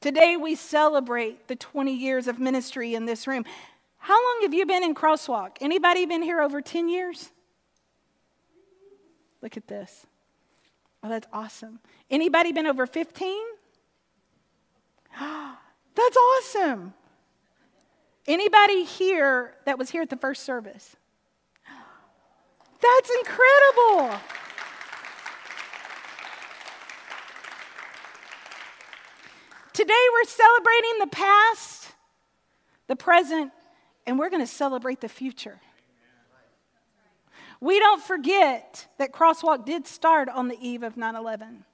Today we celebrate the 20 years of ministry in this room. How long have you been in Crosswalk? Anybody been here over 10 years? Look at this. Oh, that's awesome. Anybody been over 15? That's awesome. Anybody here that was here at the first service? That's incredible. Today we're celebrating the past, the present, and we're going to celebrate the future. We don't forget that Crosswalk did start on the eve of 9 11.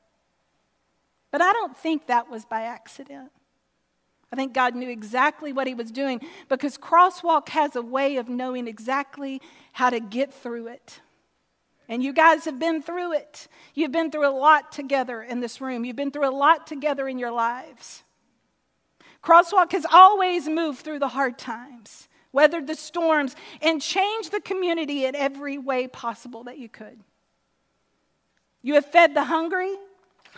But I don't think that was by accident. I think God knew exactly what He was doing because Crosswalk has a way of knowing exactly how to get through it. And you guys have been through it. You've been through a lot together in this room, you've been through a lot together in your lives. Crosswalk has always moved through the hard times, weathered the storms, and changed the community in every way possible that you could. You have fed the hungry,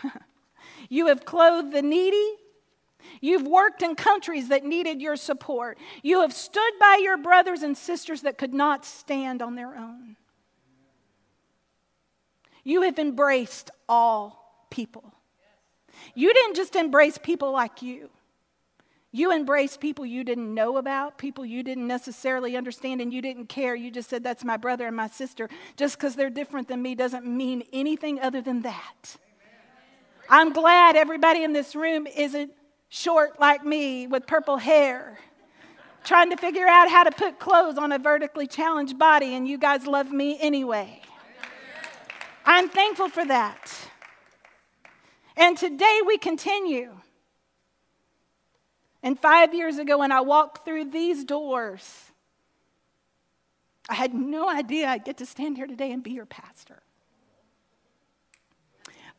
you have clothed the needy. You've worked in countries that needed your support. You have stood by your brothers and sisters that could not stand on their own. You have embraced all people. You didn't just embrace people like you. You embraced people you didn't know about, people you didn't necessarily understand, and you didn't care. You just said, That's my brother and my sister. Just because they're different than me doesn't mean anything other than that. I'm glad everybody in this room isn't short like me with purple hair, trying to figure out how to put clothes on a vertically challenged body, and you guys love me anyway. I'm thankful for that. And today we continue. And five years ago, when I walked through these doors, I had no idea I'd get to stand here today and be your pastor.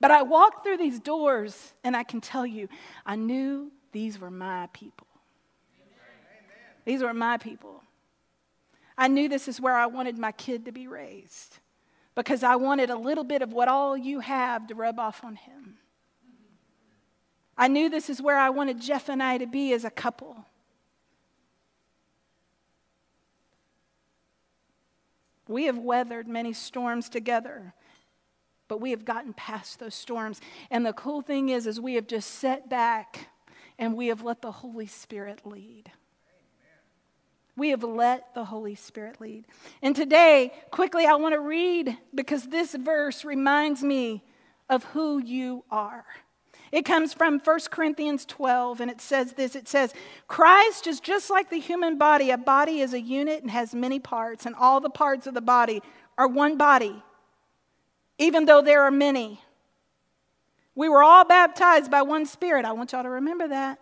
But I walked through these doors, and I can tell you, I knew these were my people. These were my people. I knew this is where I wanted my kid to be raised because I wanted a little bit of what all you have to rub off on him. I knew this is where I wanted Jeff and I to be as a couple. We have weathered many storms together, but we have gotten past those storms. And the cool thing is, is we have just sat back and we have let the Holy Spirit lead. We have let the Holy Spirit lead. And today, quickly, I want to read because this verse reminds me of who you are. It comes from 1 Corinthians 12, and it says this it says, Christ is just like the human body. A body is a unit and has many parts, and all the parts of the body are one body, even though there are many. We were all baptized by one spirit. I want y'all to remember that.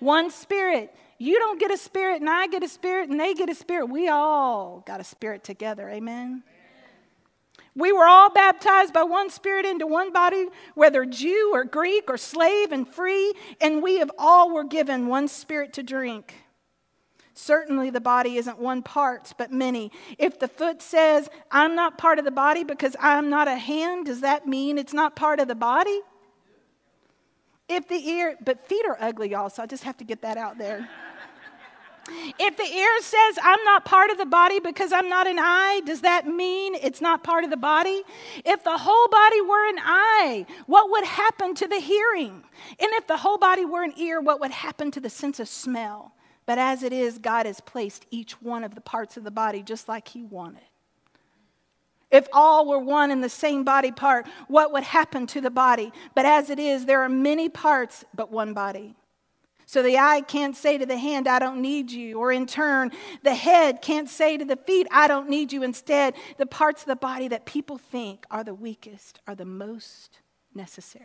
One spirit. You don't get a spirit, and I get a spirit, and they get a spirit. We all got a spirit together. Amen. We were all baptized by one spirit into one body, whether Jew or Greek or slave and free, and we have all were given one spirit to drink. Certainly, the body isn't one part, but many. If the foot says, I'm not part of the body because I'm not a hand, does that mean it's not part of the body? If the ear, but feet are ugly, y'all, so I just have to get that out there. If the ear says, I'm not part of the body because I'm not an eye, does that mean it's not part of the body? If the whole body were an eye, what would happen to the hearing? And if the whole body were an ear, what would happen to the sense of smell? But as it is, God has placed each one of the parts of the body just like He wanted. If all were one and the same body part, what would happen to the body? But as it is, there are many parts, but one body. So the eye can't say to the hand, I don't need you. Or in turn, the head can't say to the feet, I don't need you. Instead, the parts of the body that people think are the weakest are the most necessary.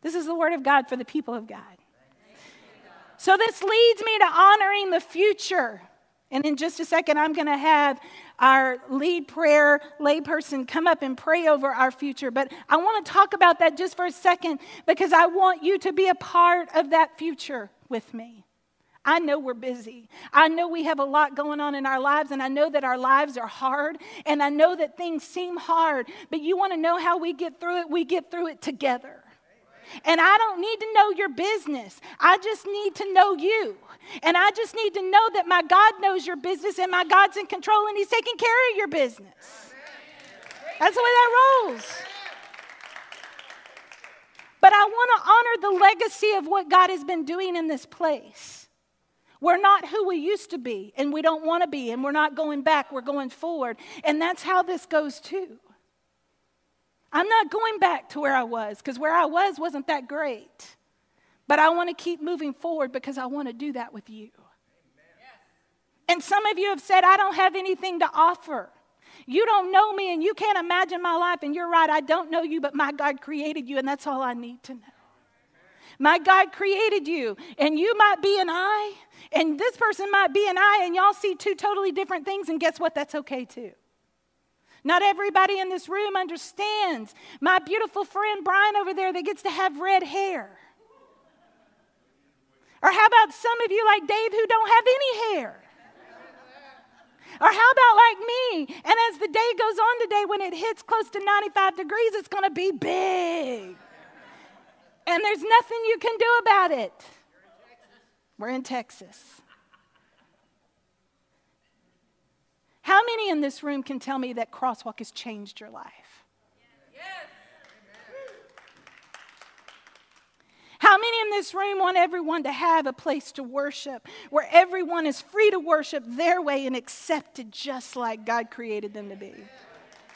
This is the word of God for the people of God. So this leads me to honoring the future. And in just a second, I'm going to have our lead prayer layperson come up and pray over our future. But I want to talk about that just for a second because I want you to be a part of that future with me. I know we're busy. I know we have a lot going on in our lives, and I know that our lives are hard, and I know that things seem hard. But you want to know how we get through it? We get through it together. And I don't need to know your business. I just need to know you. And I just need to know that my God knows your business and my God's in control and He's taking care of your business. That's the way that rolls. But I want to honor the legacy of what God has been doing in this place. We're not who we used to be, and we don't want to be, and we're not going back, we're going forward. And that's how this goes too. I'm not going back to where I was because where I was wasn't that great. But I want to keep moving forward because I want to do that with you. And some of you have said, I don't have anything to offer. You don't know me and you can't imagine my life. And you're right, I don't know you, but my God created you, and that's all I need to know. My God created you, and you might be an eye, and this person might be an eye, and y'all see two totally different things, and guess what? That's okay too. Not everybody in this room understands. My beautiful friend Brian over there that gets to have red hair. Or how about some of you like Dave who don't have any hair? Or how about like me? And as the day goes on today, when it hits close to 95 degrees, it's going to be big. And there's nothing you can do about it. We're in Texas. In this room can tell me that Crosswalk has changed your life? How many in this room want everyone to have a place to worship where everyone is free to worship their way and accepted just like God created them to be?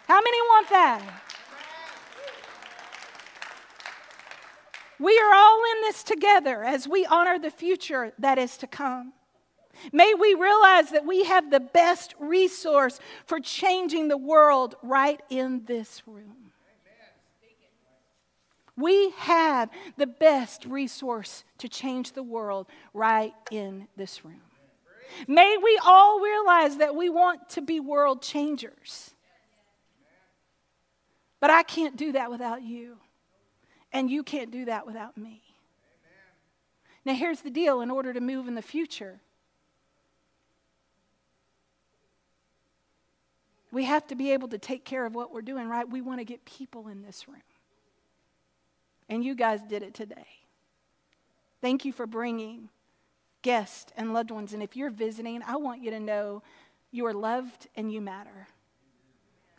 How many want that? We are all in this together as we honor the future that is to come. May we realize that we have the best resource for changing the world right in this room. We have the best resource to change the world right in this room. May we all realize that we want to be world changers. But I can't do that without you. And you can't do that without me. Now, here's the deal in order to move in the future, we have to be able to take care of what we're doing, right? We want to get people in this room. And you guys did it today. Thank you for bringing guests and loved ones. And if you're visiting, I want you to know you are loved and you matter.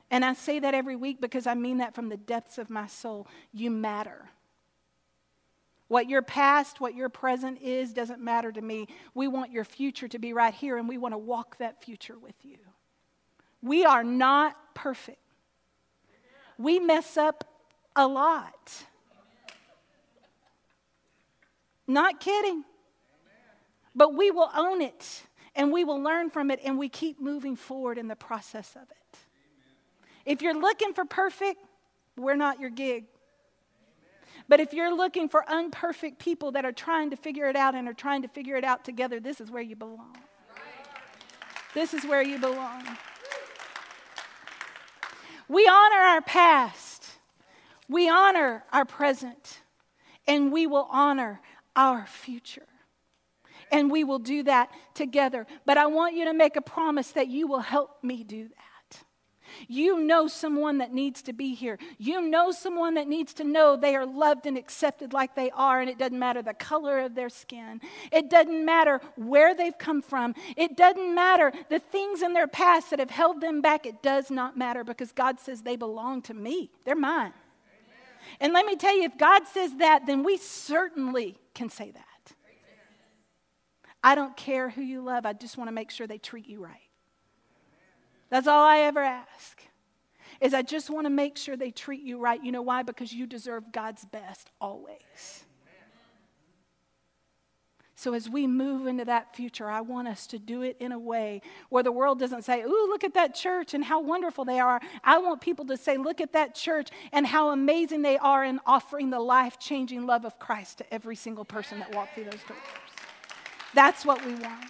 And I say that every week because I mean that from the depths of my soul. You matter. What your past, what your present is, doesn't matter to me. We want your future to be right here, and we want to walk that future with you. We are not perfect. We mess up a lot. Not kidding. But we will own it and we will learn from it and we keep moving forward in the process of it. If you're looking for perfect, we're not your gig. But if you're looking for unperfect people that are trying to figure it out and are trying to figure it out together, this is where you belong. This is where you belong. We honor our past, we honor our present, and we will honor our future. And we will do that together. But I want you to make a promise that you will help me do that. You know someone that needs to be here. You know someone that needs to know they are loved and accepted like they are, and it doesn't matter the color of their skin. It doesn't matter where they've come from. It doesn't matter the things in their past that have held them back. It does not matter because God says they belong to me, they're mine. And let me tell you, if God says that, then we certainly can say that. I don't care who you love, I just want to make sure they treat you right. That's all I ever ask. Is I just want to make sure they treat you right. You know why? Because you deserve God's best always. So, as we move into that future, I want us to do it in a way where the world doesn't say, Ooh, look at that church and how wonderful they are. I want people to say, Look at that church and how amazing they are in offering the life changing love of Christ to every single person that walked through those doors. That's what we want.